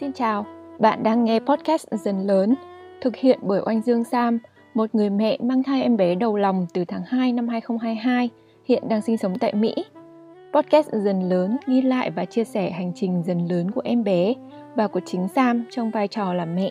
Xin chào, bạn đang nghe podcast Dần Lớn, thực hiện bởi Oanh Dương Sam, một người mẹ mang thai em bé đầu lòng từ tháng 2 năm 2022, hiện đang sinh sống tại Mỹ. Podcast Dần Lớn ghi lại và chia sẻ hành trình dần lớn của em bé và của chính Sam trong vai trò là mẹ.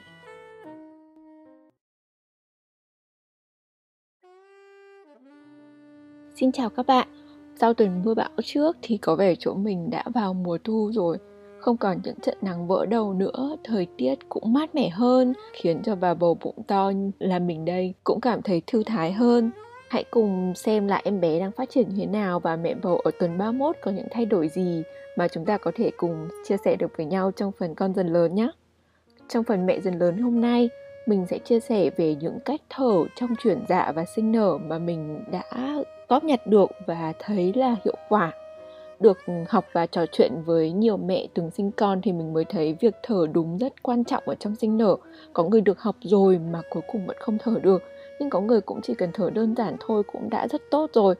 Xin chào các bạn, sau tuần mưa bão trước thì có vẻ chỗ mình đã vào mùa thu rồi không còn những trận nắng vỡ đầu nữa, thời tiết cũng mát mẻ hơn, khiến cho bà bầu bụng to là mình đây cũng cảm thấy thư thái hơn. Hãy cùng xem lại em bé đang phát triển như thế nào và mẹ bầu ở tuần 31 có những thay đổi gì mà chúng ta có thể cùng chia sẻ được với nhau trong phần con dần lớn nhé. Trong phần mẹ dần lớn hôm nay, mình sẽ chia sẻ về những cách thở trong chuyển dạ và sinh nở mà mình đã góp nhặt được và thấy là hiệu quả được học và trò chuyện với nhiều mẹ từng sinh con thì mình mới thấy việc thở đúng rất quan trọng ở trong sinh nở. Có người được học rồi mà cuối cùng vẫn không thở được. Nhưng có người cũng chỉ cần thở đơn giản thôi cũng đã rất tốt rồi.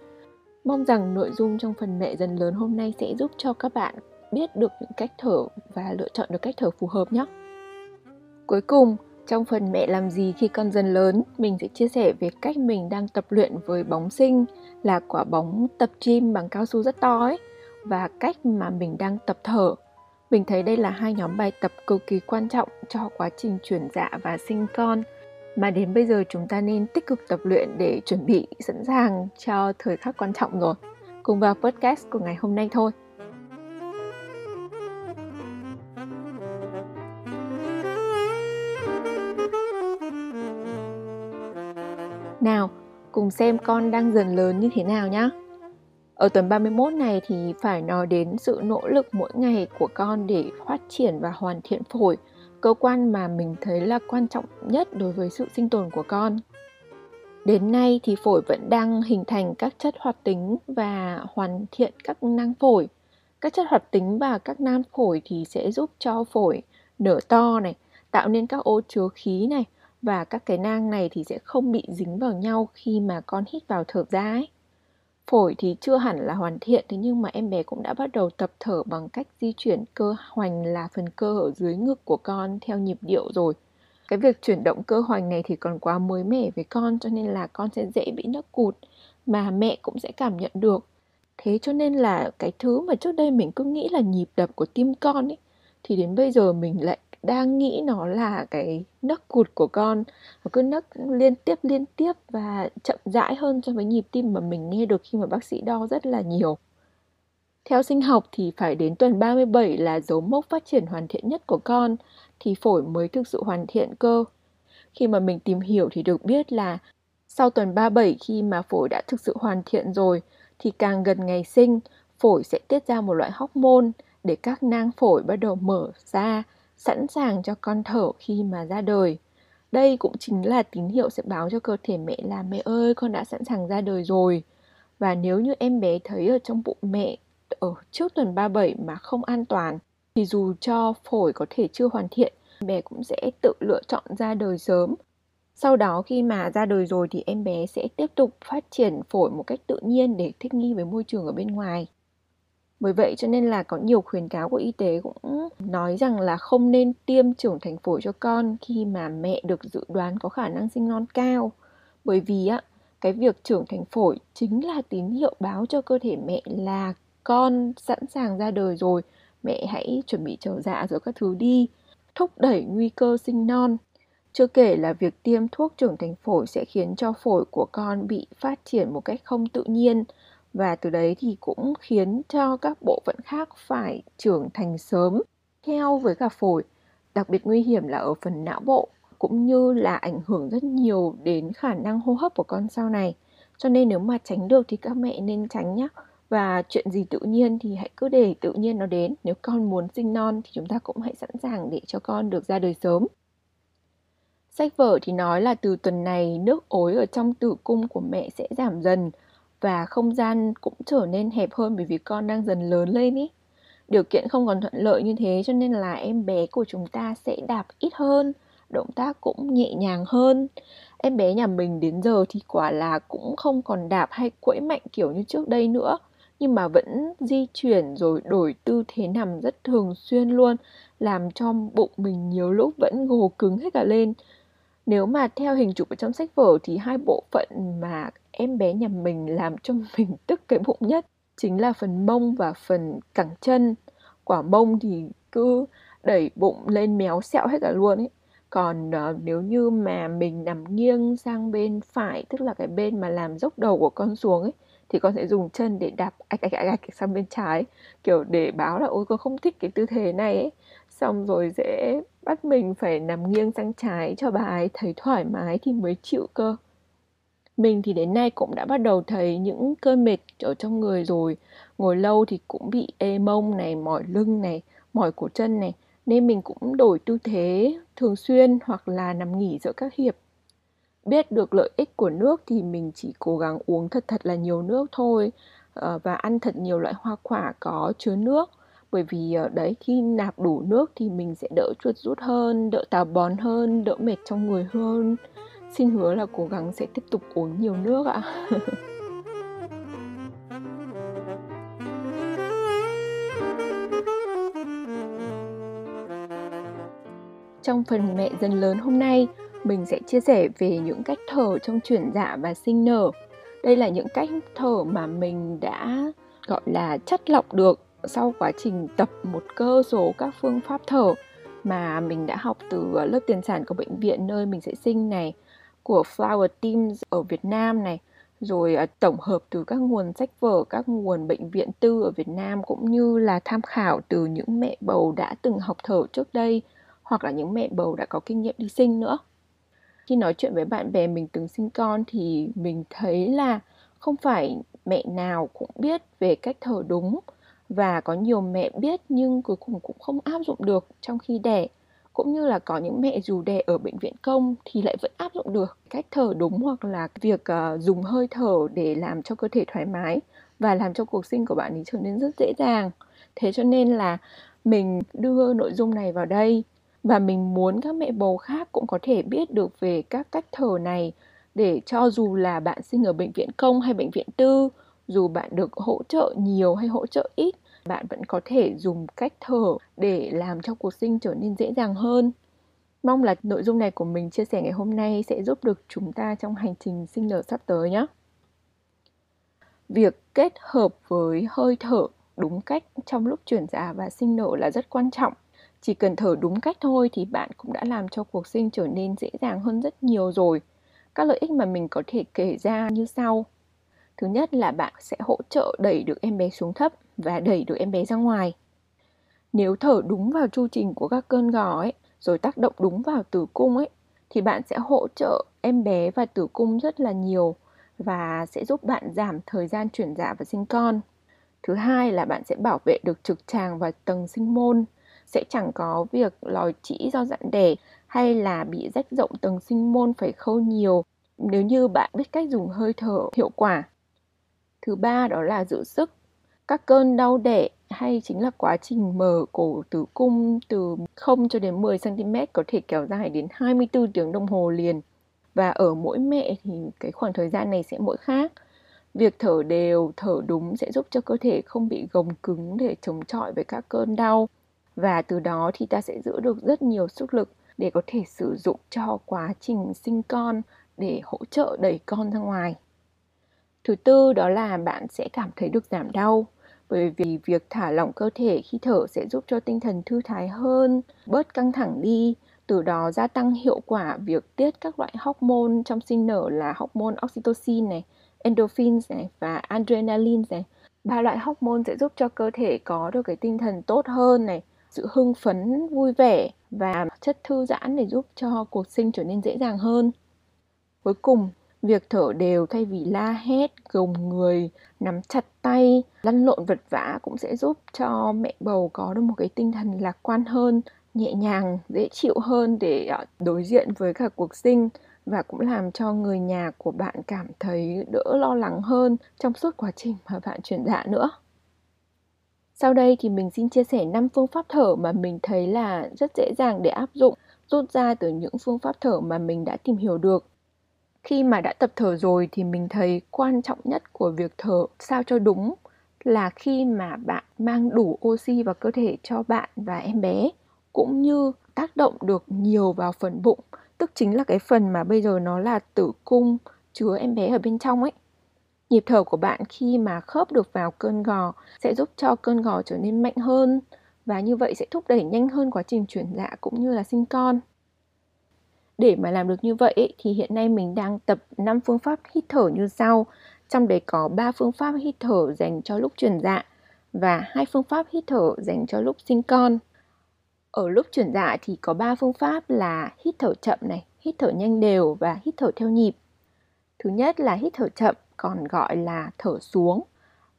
Mong rằng nội dung trong phần mẹ dần lớn hôm nay sẽ giúp cho các bạn biết được những cách thở và lựa chọn được cách thở phù hợp nhé. Cuối cùng trong phần mẹ làm gì khi con dần lớn, mình sẽ chia sẻ về cách mình đang tập luyện với bóng sinh là quả bóng tập gym bằng cao su rất to ấy và cách mà mình đang tập thở. Mình thấy đây là hai nhóm bài tập cực kỳ quan trọng cho quá trình chuyển dạ và sinh con mà đến bây giờ chúng ta nên tích cực tập luyện để chuẩn bị sẵn sàng cho thời khắc quan trọng rồi. Cùng vào podcast của ngày hôm nay thôi. Nào, cùng xem con đang dần lớn như thế nào nhé. Ở tuần 31 này thì phải nói đến sự nỗ lực mỗi ngày của con để phát triển và hoàn thiện phổi, cơ quan mà mình thấy là quan trọng nhất đối với sự sinh tồn của con. Đến nay thì phổi vẫn đang hình thành các chất hoạt tính và hoàn thiện các năng phổi. Các chất hoạt tính và các nang phổi thì sẽ giúp cho phổi nở to này, tạo nên các ô chứa khí này và các cái nang này thì sẽ không bị dính vào nhau khi mà con hít vào thở ra ấy. Phổi thì chưa hẳn là hoàn thiện, thế nhưng mà em bé cũng đã bắt đầu tập thở bằng cách di chuyển cơ hoành là phần cơ ở dưới ngực của con theo nhịp điệu rồi. Cái việc chuyển động cơ hoành này thì còn quá mới mẻ với con, cho nên là con sẽ dễ bị nấc cụt mà mẹ cũng sẽ cảm nhận được. Thế cho nên là cái thứ mà trước đây mình cứ nghĩ là nhịp đập của tim con ấy, thì đến bây giờ mình lại đang nghĩ nó là cái nấc cụt của con nó cứ nấc liên tiếp liên tiếp và chậm rãi hơn so với nhịp tim mà mình nghe được khi mà bác sĩ đo rất là nhiều. Theo sinh học thì phải đến tuần 37 là dấu mốc phát triển hoàn thiện nhất của con thì phổi mới thực sự hoàn thiện cơ. Khi mà mình tìm hiểu thì được biết là sau tuần 37 khi mà phổi đã thực sự hoàn thiện rồi thì càng gần ngày sinh, phổi sẽ tiết ra một loại hormone để các nang phổi bắt đầu mở ra sẵn sàng cho con thở khi mà ra đời. Đây cũng chính là tín hiệu sẽ báo cho cơ thể mẹ là mẹ ơi con đã sẵn sàng ra đời rồi. Và nếu như em bé thấy ở trong bụng mẹ ở trước tuần 37 mà không an toàn thì dù cho phổi có thể chưa hoàn thiện, em bé cũng sẽ tự lựa chọn ra đời sớm. Sau đó khi mà ra đời rồi thì em bé sẽ tiếp tục phát triển phổi một cách tự nhiên để thích nghi với môi trường ở bên ngoài. Bởi vậy cho nên là có nhiều khuyến cáo của y tế cũng nói rằng là không nên tiêm trưởng thành phổi cho con khi mà mẹ được dự đoán có khả năng sinh non cao. Bởi vì á, cái việc trưởng thành phổi chính là tín hiệu báo cho cơ thể mẹ là con sẵn sàng ra đời rồi, mẹ hãy chuẩn bị trở dạ rồi các thứ đi, thúc đẩy nguy cơ sinh non. Chưa kể là việc tiêm thuốc trưởng thành phổi sẽ khiến cho phổi của con bị phát triển một cách không tự nhiên và từ đấy thì cũng khiến cho các bộ phận khác phải trưởng thành sớm theo với cả phổi. Đặc biệt nguy hiểm là ở phần não bộ, cũng như là ảnh hưởng rất nhiều đến khả năng hô hấp của con sau này. Cho nên nếu mà tránh được thì các mẹ nên tránh nhé và chuyện gì tự nhiên thì hãy cứ để tự nhiên nó đến. Nếu con muốn sinh non thì chúng ta cũng hãy sẵn sàng để cho con được ra đời sớm. Sách vở thì nói là từ tuần này nước ối ở trong tử cung của mẹ sẽ giảm dần và không gian cũng trở nên hẹp hơn bởi vì con đang dần lớn lên ý. Điều kiện không còn thuận lợi như thế cho nên là em bé của chúng ta sẽ đạp ít hơn, động tác cũng nhẹ nhàng hơn. Em bé nhà mình đến giờ thì quả là cũng không còn đạp hay quẫy mạnh kiểu như trước đây nữa, nhưng mà vẫn di chuyển rồi đổi tư thế nằm rất thường xuyên luôn, làm cho bụng mình nhiều lúc vẫn gồ cứng hết cả lên nếu mà theo hình chụp ở trong sách vở thì hai bộ phận mà em bé nhà mình làm cho mình tức cái bụng nhất chính là phần mông và phần cẳng chân. Quả mông thì cứ đẩy bụng lên méo xẹo hết cả luôn ấy. Còn uh, nếu như mà mình nằm nghiêng sang bên phải tức là cái bên mà làm dốc đầu của con xuống ấy thì con sẽ dùng chân để đạp ạch ạch ạch ạch sang bên trái kiểu để báo là ôi con không thích cái tư thế này ấy. Xong rồi sẽ bắt mình phải nằm nghiêng sang trái cho bà ấy thấy thoải mái thì mới chịu cơ. Mình thì đến nay cũng đã bắt đầu thấy những cơn mệt ở trong người rồi. Ngồi lâu thì cũng bị ê mông này, mỏi lưng này, mỏi cổ chân này, nên mình cũng đổi tư thế thường xuyên hoặc là nằm nghỉ giữa các hiệp. Biết được lợi ích của nước thì mình chỉ cố gắng uống thật thật là nhiều nước thôi ờ, và ăn thật nhiều loại hoa quả có chứa nước bởi vì ờ, đấy khi nạp đủ nước thì mình sẽ đỡ chuột rút hơn đỡ táo bón hơn đỡ mệt trong người hơn. Xin hứa là cố gắng sẽ tiếp tục uống nhiều nước ạ. Trong phần mẹ dần lớn hôm nay, mình sẽ chia sẻ về những cách thở trong chuyển dạ và sinh nở. Đây là những cách thở mà mình đã gọi là chất lọc được sau quá trình tập một cơ số các phương pháp thở mà mình đã học từ ờ, lớp tiền sản của bệnh viện nơi mình sẽ sinh này, của Flower Teams ở Việt Nam này, rồi ờ, tổng hợp từ các nguồn sách vở, các nguồn bệnh viện tư ở Việt Nam cũng như là tham khảo từ những mẹ bầu đã từng học thở trước đây hoặc là những mẹ bầu đã có kinh nghiệm đi sinh nữa. Khi nói chuyện với bạn bè mình từng sinh con thì mình thấy là không phải mẹ nào cũng biết về cách thở đúng và có nhiều mẹ biết nhưng cuối cùng cũng không áp dụng được trong khi đẻ. Cũng như là có những mẹ dù đẻ ở bệnh viện công thì lại vẫn áp dụng được cách thở đúng hoặc là việc uh, dùng hơi thở để làm cho cơ thể thoải mái và làm cho cuộc sinh của bạn ấy trở nên rất dễ dàng. Thế cho nên là mình đưa nội dung này vào đây và mình muốn các mẹ bầu khác cũng có thể biết được về các cách thở này để cho dù là bạn sinh ở bệnh viện công hay bệnh viện tư dù bạn được hỗ trợ nhiều hay hỗ trợ ít, bạn vẫn có thể dùng cách thở để làm cho cuộc sinh trở nên dễ dàng hơn. Mong là nội dung này của mình chia sẻ ngày hôm nay sẽ giúp được chúng ta trong hành trình sinh nở sắp tới nhé. Việc kết hợp với hơi thở đúng cách trong lúc chuyển dạ và sinh nở là rất quan trọng. Chỉ cần thở đúng cách thôi thì bạn cũng đã làm cho cuộc sinh trở nên dễ dàng hơn rất nhiều rồi. Các lợi ích mà mình có thể kể ra như sau thứ nhất là bạn sẽ hỗ trợ đẩy được em bé xuống thấp và đẩy được em bé ra ngoài. Nếu thở đúng vào chu trình của các cơn gò ấy, rồi tác động đúng vào tử cung ấy, thì bạn sẽ hỗ trợ em bé và tử cung rất là nhiều và sẽ giúp bạn giảm thời gian chuyển dạ và sinh con. Thứ hai là bạn sẽ bảo vệ được trực tràng và tầng sinh môn. Sẽ chẳng có việc lòi chỉ do dặn đẻ hay là bị rách rộng tầng sinh môn phải khâu nhiều. Nếu như bạn biết cách dùng hơi thở hiệu quả. Thứ ba đó là giữ sức. Các cơn đau đẻ hay chính là quá trình mở cổ tử cung từ 0 cho đến 10 cm có thể kéo dài đến 24 tiếng đồng hồ liền. Và ở mỗi mẹ thì cái khoảng thời gian này sẽ mỗi khác. Việc thở đều, thở đúng sẽ giúp cho cơ thể không bị gồng cứng để chống chọi với các cơn đau và từ đó thì ta sẽ giữ được rất nhiều sức lực để có thể sử dụng cho quá trình sinh con để hỗ trợ đẩy con ra ngoài. Thứ tư đó là bạn sẽ cảm thấy được giảm đau bởi vì việc thả lỏng cơ thể khi thở sẽ giúp cho tinh thần thư thái hơn, bớt căng thẳng đi, từ đó gia tăng hiệu quả việc tiết các loại hormone trong sinh nở là hormone oxytocin này, endorphins này và adrenaline này. Ba loại hormone sẽ giúp cho cơ thể có được cái tinh thần tốt hơn này, sự hưng phấn vui vẻ và chất thư giãn để giúp cho cuộc sinh trở nên dễ dàng hơn cuối cùng việc thở đều thay vì la hét gồng người nắm chặt tay lăn lộn vật vã cũng sẽ giúp cho mẹ bầu có được một cái tinh thần lạc quan hơn nhẹ nhàng dễ chịu hơn để ờ, đối diện với cả cuộc sinh và cũng làm cho người nhà của bạn cảm thấy đỡ lo lắng hơn trong suốt quá trình mà bạn chuyển dạ nữa sau đây thì mình xin chia sẻ 5 phương pháp thở mà mình thấy là rất dễ dàng để áp dụng, rút ra từ những phương pháp thở mà mình đã tìm hiểu được. Khi mà đã tập thở rồi thì mình thấy quan trọng nhất của việc thở sao cho đúng là khi mà bạn mang đủ oxy vào cơ thể cho bạn và em bé, cũng như tác động được nhiều vào phần bụng, tức chính là cái phần mà bây giờ nó là tử cung chứa em bé ở bên trong ấy. Nhịp thở của bạn khi mà khớp được vào cơn gò sẽ giúp cho cơn gò trở nên mạnh hơn và như vậy sẽ thúc đẩy nhanh hơn quá trình chuyển dạ cũng như là sinh con để mà làm được như vậy ấy, thì hiện nay mình đang tập 5 phương pháp hít thở như sau trong đấy có 3 phương pháp hít thở dành cho lúc chuyển dạ và hai phương pháp hít thở dành cho lúc sinh con ở lúc chuyển dạ thì có 3 phương pháp là hít thở chậm này, hít thở nhanh đều và hít thở theo nhịp. Thứ nhất là hít thở chậm, còn gọi là thở xuống.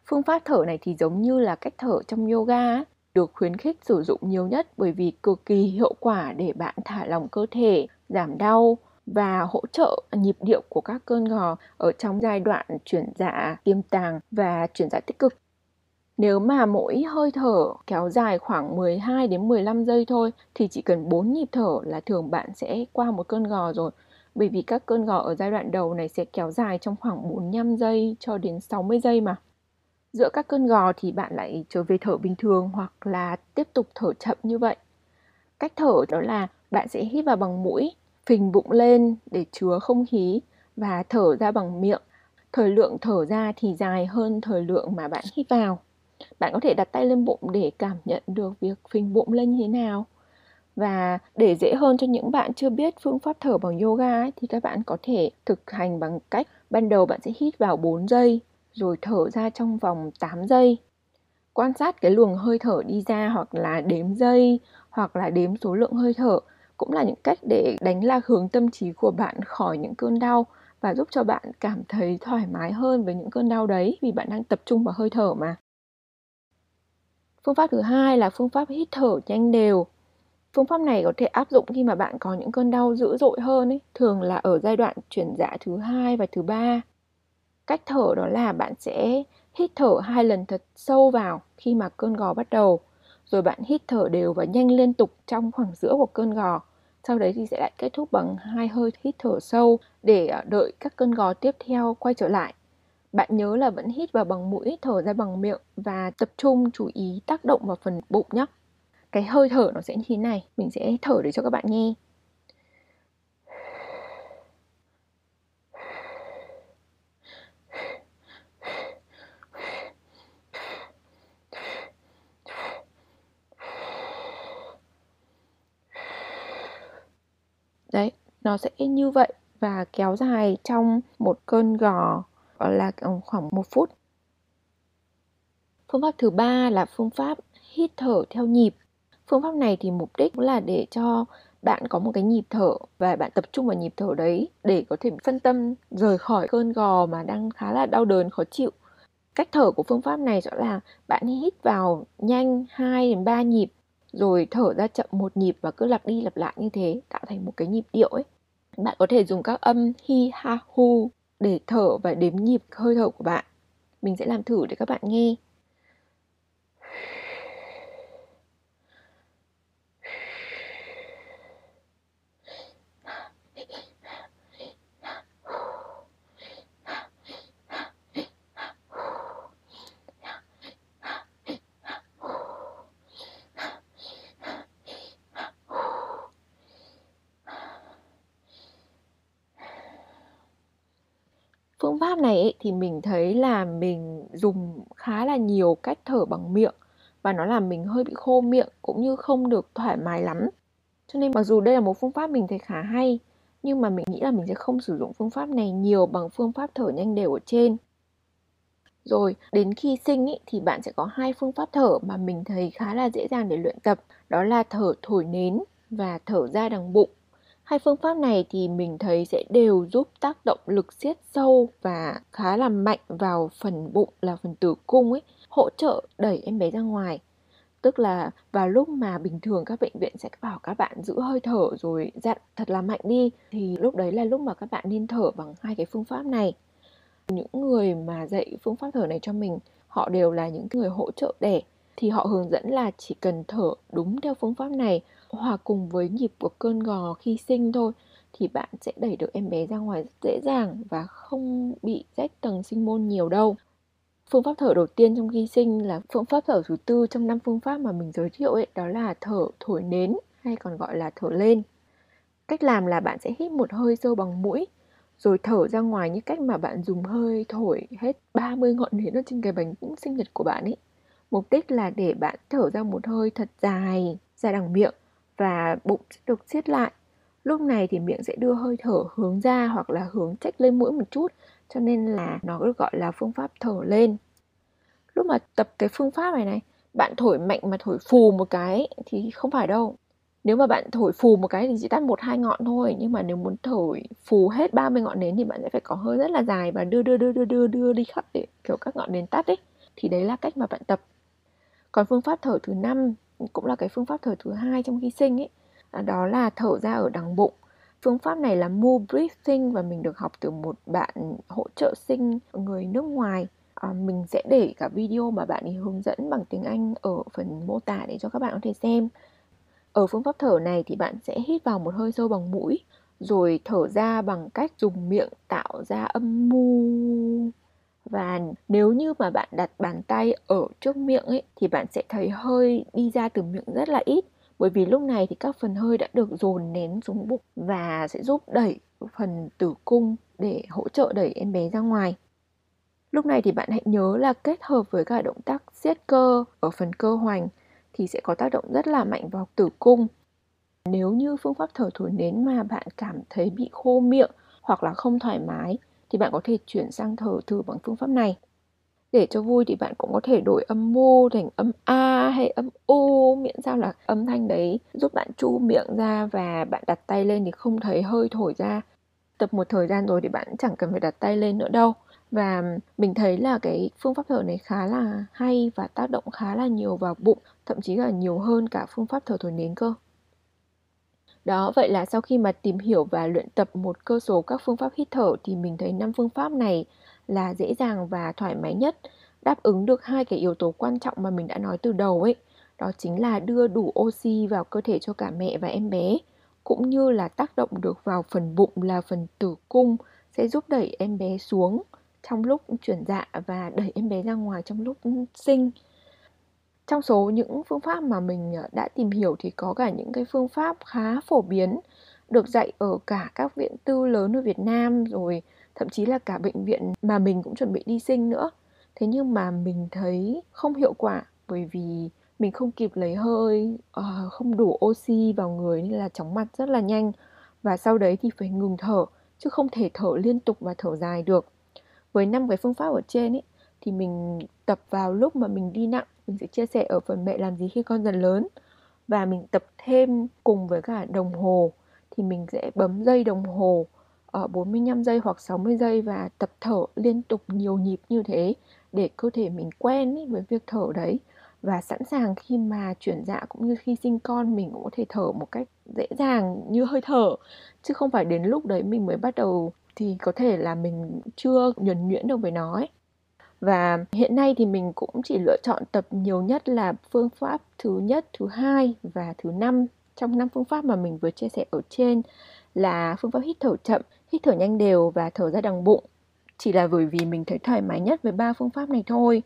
Phương pháp thở này thì giống như là cách thở trong yoga được khuyến khích sử dụng nhiều nhất bởi vì cực kỳ hiệu quả để bạn thả lỏng cơ thể, giảm đau và hỗ trợ nhịp điệu của các cơn gò ở trong giai đoạn chuyển dạ tiềm tàng và chuyển dạ tích cực. Nếu mà mỗi hơi thở kéo dài khoảng 12 đến 15 giây thôi thì chỉ cần 4 nhịp thở là thường bạn sẽ qua một cơn gò rồi. Bởi vì các cơn gò ở giai đoạn đầu này sẽ kéo dài trong khoảng 45 giây cho đến 60 giây mà. Giữa các cơn gò thì bạn lại trở về thở bình thường hoặc là tiếp tục thở chậm như vậy. Cách thở đó là bạn sẽ hít vào bằng mũi, phình bụng lên để chứa không khí và thở ra bằng miệng. Thời lượng thở ra thì dài hơn thời lượng mà bạn hít vào bạn có thể đặt tay lên bụng để cảm nhận được việc phình bụng lên như thế nào và để dễ hơn cho những bạn chưa biết phương pháp thở bằng yoga ấy, thì các bạn có thể thực hành bằng cách ban đầu bạn sẽ hít vào 4 giây rồi thở ra trong vòng 8 giây. Quan sát cái luồng hơi thở đi ra hoặc là đếm giây hoặc là đếm số lượng hơi thở cũng là những cách để đánh lạc hướng tâm trí của bạn khỏi những cơn đau và giúp cho bạn cảm thấy thoải mái hơn với những cơn đau đấy vì bạn đang tập trung vào hơi thở mà. Phương pháp thứ hai là phương pháp hít thở nhanh đều. Phương pháp này có thể áp dụng khi mà bạn có những cơn đau dữ dội hơn ấy, thường là ở giai đoạn chuyển dạ thứ hai và thứ ba. Cách thở đó là bạn sẽ hít thở hai lần thật sâu vào khi mà cơn gò bắt đầu, rồi bạn hít thở đều và nhanh liên tục trong khoảng giữa của cơn gò. Sau đấy thì sẽ lại kết thúc bằng hai hơi hít thở sâu để ờ, đợi các cơn gò tiếp theo quay trở lại. Bạn nhớ là vẫn hít vào bằng mũi, thở ra bằng miệng và tập trung chú ý tác động vào phần bụng nhé. Cái hơi thở nó sẽ như thế này, mình sẽ thở để cho các bạn nghe. Đấy, nó sẽ như vậy và kéo dài trong một cơn gò là ừ, khoảng một phút. Phương pháp thứ ba là phương pháp hít thở theo nhịp. Phương pháp này thì mục đích là để cho bạn có một cái nhịp thở và bạn tập trung vào nhịp thở đấy để có thể phân tâm rời khỏi cơn gò mà đang khá là đau đớn khó chịu. Cách thở của phương pháp này sẽ là bạn hít vào nhanh 2 đến 3 nhịp rồi thở ra chậm một nhịp và cứ lặp đi lặp lại như thế, tạo thành một cái nhịp điệu ấy. Bạn có thể dùng các âm hi, ha, hu để thở và đếm nhịp hơi thở của bạn. Mình sẽ làm thử để các bạn nghe. phương pháp này ấy, thì mình thấy là mình dùng khá là nhiều cách thở bằng miệng và nó làm mình hơi bị khô miệng cũng như không được thoải mái lắm. Cho nên mặc dù đây là một phương pháp mình thấy khá hay nhưng mà mình nghĩ là mình sẽ không sử dụng phương pháp này nhiều bằng phương pháp thở nhanh đều ở trên. Rồi đến khi sinh ý, thì bạn sẽ có hai phương pháp thở mà mình thấy khá là dễ dàng để luyện tập đó là thở thổi nến và thở ra đằng bụng. Hai phương pháp này thì mình thấy sẽ đều giúp tác động lực siết sâu và khá là mạnh vào phần bụng là phần tử cung ấy, hỗ trợ đẩy em bé ra ngoài. Tức là vào lúc mà bình thường các bệnh viện sẽ bảo các bạn giữ hơi thở rồi dặn thật là mạnh đi thì lúc đấy là lúc mà các bạn nên thở bằng hai cái phương pháp này. Những người mà dạy phương pháp thở này cho mình, họ đều là những người hỗ trợ đẻ thì họ hướng dẫn là chỉ cần thở đúng theo phương pháp này hòa cùng với nhịp của cơn gò khi sinh thôi thì bạn sẽ đẩy được em bé ra ngoài rất dễ dàng và không bị rách tầng sinh môn nhiều đâu. Phương pháp thở đầu tiên trong khi sinh là phương pháp thở thứ tư trong năm phương pháp mà mình giới thiệu ấy, đó là thở thổi nến hay còn gọi là thở lên. Cách làm là bạn sẽ hít một hơi sâu bằng mũi rồi thở ra ngoài như cách mà bạn dùng hơi thổi hết 30 ngọn nến ở trên cái bánh sinh nhật của bạn ấy. Mục đích là để bạn thở ra một hơi thật dài ra đằng miệng và bụng sẽ được siết lại. Lúc này thì miệng sẽ đưa hơi thở hướng ra hoặc là hướng trách lên mũi một chút cho nên là nó được gọi là phương pháp thở lên. Lúc mà tập cái phương pháp này này, bạn thổi mạnh mà thổi phù một cái thì không phải đâu nếu mà bạn thổi phù một cái thì chỉ tắt một hai ngọn thôi nhưng mà nếu muốn thổi phù hết 30 ngọn nến thì bạn sẽ phải có hơi rất là dài và đưa đưa đưa đưa đưa đưa đi khắp để kiểu các ngọn nến tắt ấy thì đấy là cách mà bạn tập còn phương pháp thở thứ năm cũng là cái phương pháp thở thứ hai trong khi sinh ấy. À, đó là thở ra ở đằng bụng. Phương pháp này là Mu Breathing và mình được học từ một bạn hỗ trợ sinh người nước ngoài. À, mình sẽ để cả video mà bạn ấy hướng dẫn bằng tiếng Anh ở phần mô tả để cho các bạn có thể xem. Ở phương pháp thở này thì bạn sẽ hít vào một hơi sâu bằng mũi rồi thở ra bằng cách dùng miệng tạo ra âm mu và nếu như mà bạn đặt bàn tay ở trước miệng ấy, thì bạn sẽ thấy hơi đi ra từ miệng rất là ít bởi vì lúc này thì các phần hơi đã được dồn nén xuống bụng và sẽ giúp đẩy phần tử cung để hỗ trợ đẩy em bé ra ngoài. Lúc này thì bạn hãy nhớ là kết hợp với cả động tác siết cơ ở phần cơ hoành thì sẽ có tác động rất là mạnh vào tử cung. Nếu như phương pháp thở thổi nến mà bạn cảm thấy bị khô miệng hoặc là không thoải mái thì bạn có thể chuyển sang thở thử bằng phương pháp này. Để cho vui thì bạn cũng có thể đổi âm mô thành âm A hay âm U, miễn sao là âm thanh đấy giúp bạn chu miệng ra và bạn đặt tay lên thì không thấy hơi thổi ra. Tập một thời gian rồi thì bạn chẳng cần phải đặt tay lên nữa đâu và mình thấy là cái phương pháp thở này khá là hay và tác động khá là nhiều vào bụng, thậm chí là nhiều hơn cả phương pháp thở thổi nến cơ đó, vậy là sau khi mà tìm hiểu và luyện tập một cơ số các phương pháp hít thở thì mình thấy năm phương pháp này là dễ dàng và thoải mái nhất, đáp ứng được hai cái yếu tố quan trọng mà mình đã nói từ đầu ấy. Đó chính là đưa đủ oxy vào cơ thể cho cả mẹ và em bé, cũng như là tác động được vào phần bụng là phần tử cung sẽ giúp đẩy em bé xuống trong lúc chuyển dạ và đẩy em bé ra ngoài trong lúc sinh trong số những phương pháp mà mình ờ, đã tìm hiểu thì có cả những cái phương pháp khá phổ biến, được dạy ở cả các viện tư lớn ở Việt Nam, rồi thậm chí là cả bệnh viện mà mình cũng chuẩn bị đi sinh nữa. Thế nhưng mà mình thấy không hiệu quả, bởi vì mình không kịp lấy hơi ờ, không đủ oxy vào người nên là chóng mặt rất là nhanh. Và sau đấy thì phải ngừng thở, chứ không thể thở liên tục và thở dài được. Với năm cái phương pháp ở trên ấy thì mình tập vào lúc mà mình đi nặng, mình sẽ chia sẻ ở phần mẹ làm gì khi con dần lớn. Và mình tập thêm cùng với cả đồng hồ, thì mình sẽ bấm dây đồng hồ ở 45 giây hoặc 60 giây và tập thở liên tục nhiều nhịp như thế để cơ thể mình quen ý với việc thở đấy. Và sẵn sàng khi mà chuyển dạ cũng như khi sinh con, mình cũng có thể thở một cách dễ dàng như hơi thở. Chứ không phải đến lúc đấy mình mới bắt đầu thì có thể là mình chưa nhuần nhuyễn được với nó ấy. Và hiện nay thì mình cũng chỉ lựa chọn tập nhiều nhất là phương pháp thứ nhất, thứ hai và thứ năm trong năm phương pháp mà mình vừa chia sẻ ở trên là phương pháp hít thở chậm, hít thở nhanh đều và thở ra đằng bụng. Chỉ là bởi vì mình thấy thoải mái nhất với ba phương pháp này thôi.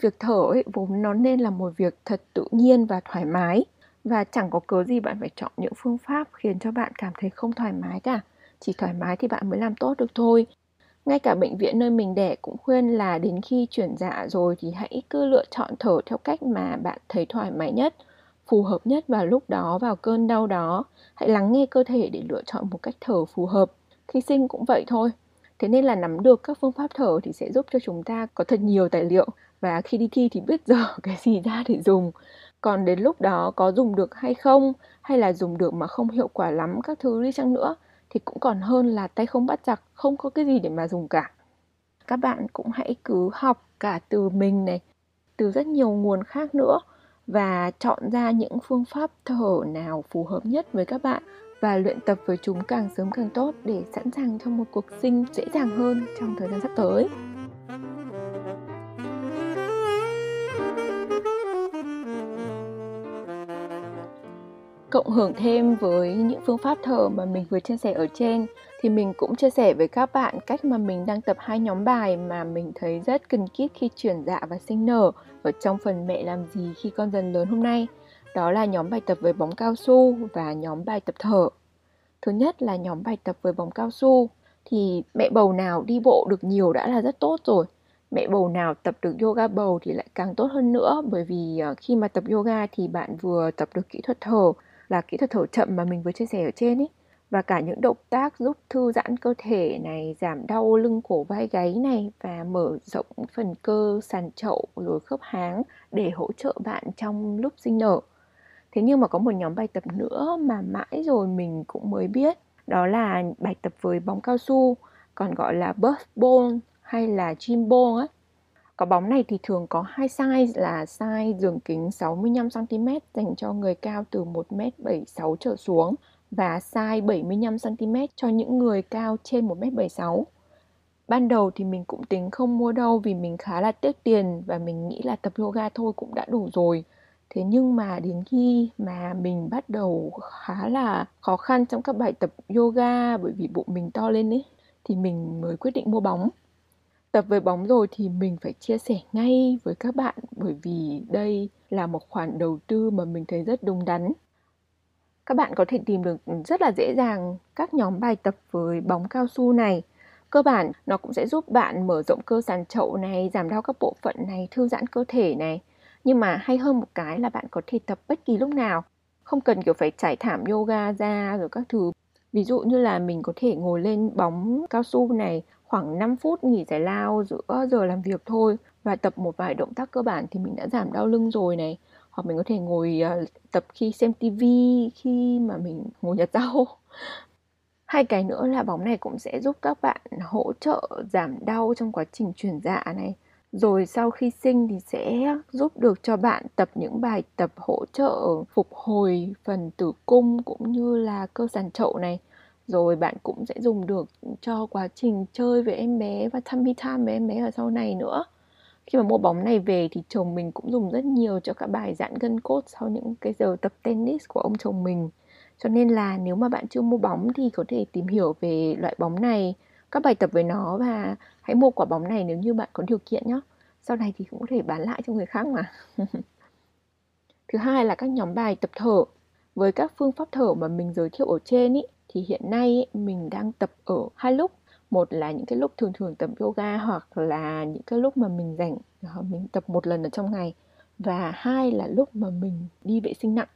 Việc thở ấy vốn nó nên là một việc thật tự nhiên và thoải mái và chẳng có cớ gì bạn phải chọn những phương pháp khiến cho bạn cảm thấy không thoải mái cả chỉ thoải mái thì bạn mới làm tốt được thôi ngay cả bệnh viện nơi mình đẻ cũng khuyên là đến khi chuyển dạ rồi thì hãy cứ lựa chọn thở theo cách mà bạn thấy thoải mái nhất, phù hợp nhất vào lúc đó, vào cơn đau đó. Hãy lắng nghe cơ thể để lựa chọn một cách thở phù hợp. Khi sinh cũng vậy thôi. Thế nên là nắm được các phương pháp thở thì sẽ giúp cho chúng ta có thật nhiều tài liệu và khi đi thi thì biết giờ cái gì ra để dùng. Còn đến lúc đó có dùng được hay không, hay là dùng được mà không hiệu quả lắm các thứ đi chăng nữa thì cũng còn hơn là tay không bắt giặc không có cái gì để mà dùng cả. Các bạn cũng hãy cứ học cả từ mình này, từ rất nhiều nguồn khác nữa và chọn ra những phương pháp thở nào phù hợp nhất với các bạn và luyện tập với chúng càng sớm càng tốt để sẵn sàng cho một cuộc sinh dễ dàng hơn trong thời gian sắp tới. Cộng hưởng thêm với những phương pháp thở mà mình vừa chia sẻ ở trên, thì mình cũng chia sẻ với các bạn cách mà mình đang tập hai nhóm bài mà mình thấy rất cần thiết khi chuyển dạ và sinh nở ở trong phần mẹ làm gì khi con dần lớn hôm nay. Đó là nhóm bài tập với bóng cao su và nhóm bài tập thở. Thứ nhất là nhóm bài tập với bóng cao su thì mẹ bầu nào đi bộ được nhiều đã là rất tốt rồi mẹ bầu nào tập được yoga bầu thì lại càng tốt hơn nữa, bởi vì à, khi mà tập yoga thì bạn vừa tập được kỹ thuật thở là kỹ thuật thở chậm mà mình vừa chia sẻ ở trên ấy và cả những động tác giúp thư giãn cơ thể này, giảm đau lưng, cổ vai, gáy này và mở rộng phần cơ sàn chậu rồi khớp háng để hỗ trợ bạn trong lúc sinh nở. Thế nhưng mà có một nhóm bài tập nữa mà mãi rồi mình cũng mới biết. Đó là bài tập với bóng cao su, còn gọi là burst ball hay là gym ball á có bóng này thì thường có hai size là size đường kính 65cm dành cho người cao từ 1m76 trở xuống và size 75cm cho những người cao trên 1m76. Ban đầu thì mình cũng tính không mua đâu vì mình khá là tiếc tiền và mình nghĩ là tập yoga thôi cũng đã đủ rồi. Thế nhưng mà đến khi mà mình bắt đầu khá là khó khăn trong các bài tập yoga bởi vì bụng mình to lên ấy, thì mình mới quyết định mua bóng tập với bóng rồi thì mình phải chia sẻ ngay với các bạn, bởi vì đây là một khoản đầu tư mà mình thấy rất đúng đắn. Các bạn có thể tìm được rất là dễ dàng các nhóm bài tập với bóng cao su này. Cơ bản, nó cũng sẽ giúp bạn mở rộng cơ sàn chậu này, giảm đau các bộ phận này, thư giãn cơ thể này. Nhưng mà hay hơn một cái là bạn có thể tập bất kỳ lúc nào. Không cần, kiểu, phải trải thảm yoga ra rồi các thứ. Ví dụ như là mình có thể ngồi lên bóng cao su này khoảng 5 phút nghỉ giải lao giữa giờ làm việc thôi và tập một vài động tác cơ bản thì mình đã giảm đau lưng rồi này. Hoặc mình có thể ngồi à, tập khi xem tivi khi mà mình ngồi nhặt rau hai cái nữa là bóng này cũng sẽ giúp các bạn hỗ trợ giảm đau trong quá trình chuyển dạ này. Rồi sau khi sinh thì sẽ giúp được cho bạn tập những bài tập hỗ trợ, phục hồi phần tử cung cũng như là cơ sàn chậu này rồi bạn cũng sẽ dùng được cho quá trình chơi với em bé và tummy time với em bé ở sau này nữa. Khi mà mua bóng này về thì chồng mình cũng dùng rất nhiều cho các bài giãn gân cốt sau những cái giờ tập tennis của ông chồng mình. Cho nên là nếu mà bạn chưa mua bóng thì có thể tìm hiểu về loại bóng này các bài tập với nó và hãy mua quả bóng này nếu như bạn có điều kiện nhé sau này thì cũng có thể bán lại cho người khác mà. Thứ hai là các nhóm bài tập thở. Với các phương pháp thở mà mình giới thiệu ở trên ý, thì hiện nay mình đang tập ở hai lúc. Một là những cái lúc thường thường tập yoga hoặc là những cái lúc mà mình rảnh ờ, mình tập một lần ở trong ngày. Và hai là lúc mà mình đi vệ sinh nặng.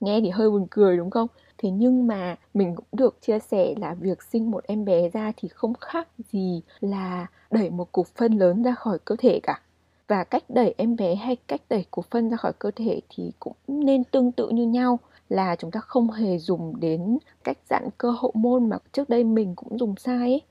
Nghe thì hơi buồn cười, đúng không? Thế nhưng mà mình cũng được chia sẻ là việc sinh một em bé ra thì không khác gì là đẩy một cục phân lớn ra khỏi cơ thể cả. Và cách đẩy em bé hay cách đẩy cục phân ra khỏi cơ thể thì cũng nên tương tự như nhau là chúng ta không hề dùng đến cách giãn cơ hậu môn mà trước đây mình cũng dùng sai ấy.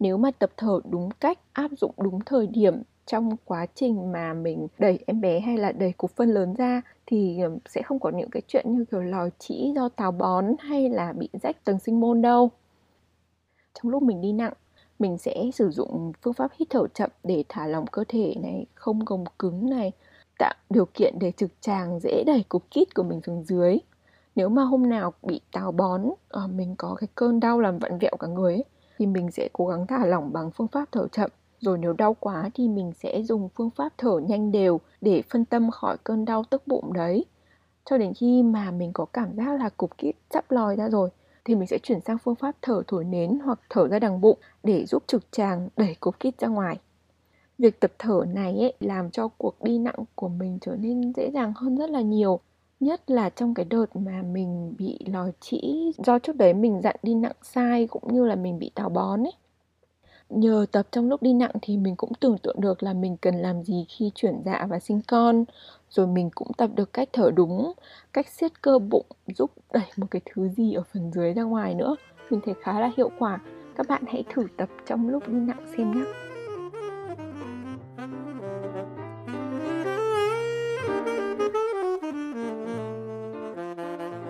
Nếu mà tập thở đúng cách, áp dụng đúng thời điểm trong quá trình mà mình đẩy em bé hay là đẩy cục phân lớn ra thì sẽ không có những cái chuyện như kiểu lòi chỉ do táo bón hay là bị rách tầng sinh môn đâu. Trong lúc mình đi nặng, mình sẽ sử dụng phương pháp hít thở chậm để thả lỏng cơ thể này, không gồng cứng này, tạo điều kiện để trực tràng dễ đẩy cục kít của mình xuống dưới nếu mà hôm nào bị táo bón à, mình có cái cơn đau làm vặn vẹo cả người ấy, thì mình sẽ cố gắng thả lỏng bằng phương pháp thở chậm. Rồi nếu đau quá thì mình sẽ dùng phương pháp thở nhanh đều để phân tâm khỏi cơn đau tức bụng đấy. Cho đến khi mà mình có cảm giác là cục kít sắp lòi ra rồi thì mình sẽ chuyển sang phương pháp thở thổi nến hoặc thở ra đằng bụng để giúp trực tràng đẩy cục kít ra ngoài. Việc tập thở này ấy, làm cho cuộc đi nặng của mình trở nên dễ dàng hơn rất là nhiều nhất là trong cái đợt mà mình bị lòi trĩ, do trước đấy mình dặn đi nặng sai cũng như là mình bị táo bón ấy. Nhờ tập trong lúc đi nặng thì mình cũng tưởng tượng được là mình cần làm gì khi chuyển dạ và sinh con. Rồi mình cũng tập được cách thở đúng, cách siết cơ bụng, giúp đẩy một cái thứ gì ở phần dưới ra ngoài nữa. Mình thấy khá là hiệu quả. Các bạn hãy thử tập trong lúc đi nặng xem nhé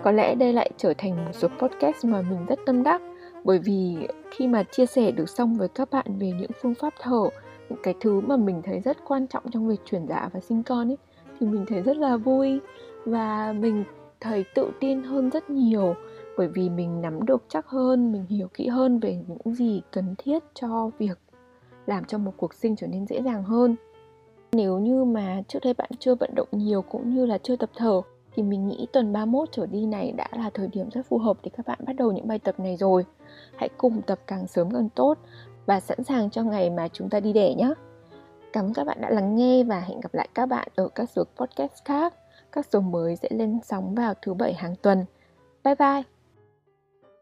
có lẽ đây lại trở thành một số podcast mà mình rất tâm đắc, bởi vì khi mà chia sẻ được xong với các bạn về những phương pháp thở, những cái thứ mà mình thấy rất quan trọng trong việc chuyển dạ và sinh con ấy, thì mình thấy rất là vui và mình thấy tự tin hơn rất nhiều, bởi vì mình nắm được chắc hơn, mình hiểu kỹ hơn về những gì cần thiết cho việc làm cho một cuộc sinh trở nên dễ dàng hơn. Nếu như mà trước đây bạn chưa vận động nhiều cũng như là chưa tập thở thì mình nghĩ tuần 31 trở đi này đã là thời điểm rất phù hợp để các bạn bắt đầu những bài tập này rồi. Hãy cùng tập càng sớm càng tốt và sẵn sàng cho ngày mà chúng ta đi đẻ nhé. Cảm ơn các bạn đã lắng nghe và hẹn gặp lại các bạn ở các số podcast khác. Các số mới sẽ lên sóng vào thứ bảy hàng tuần. Bye bye!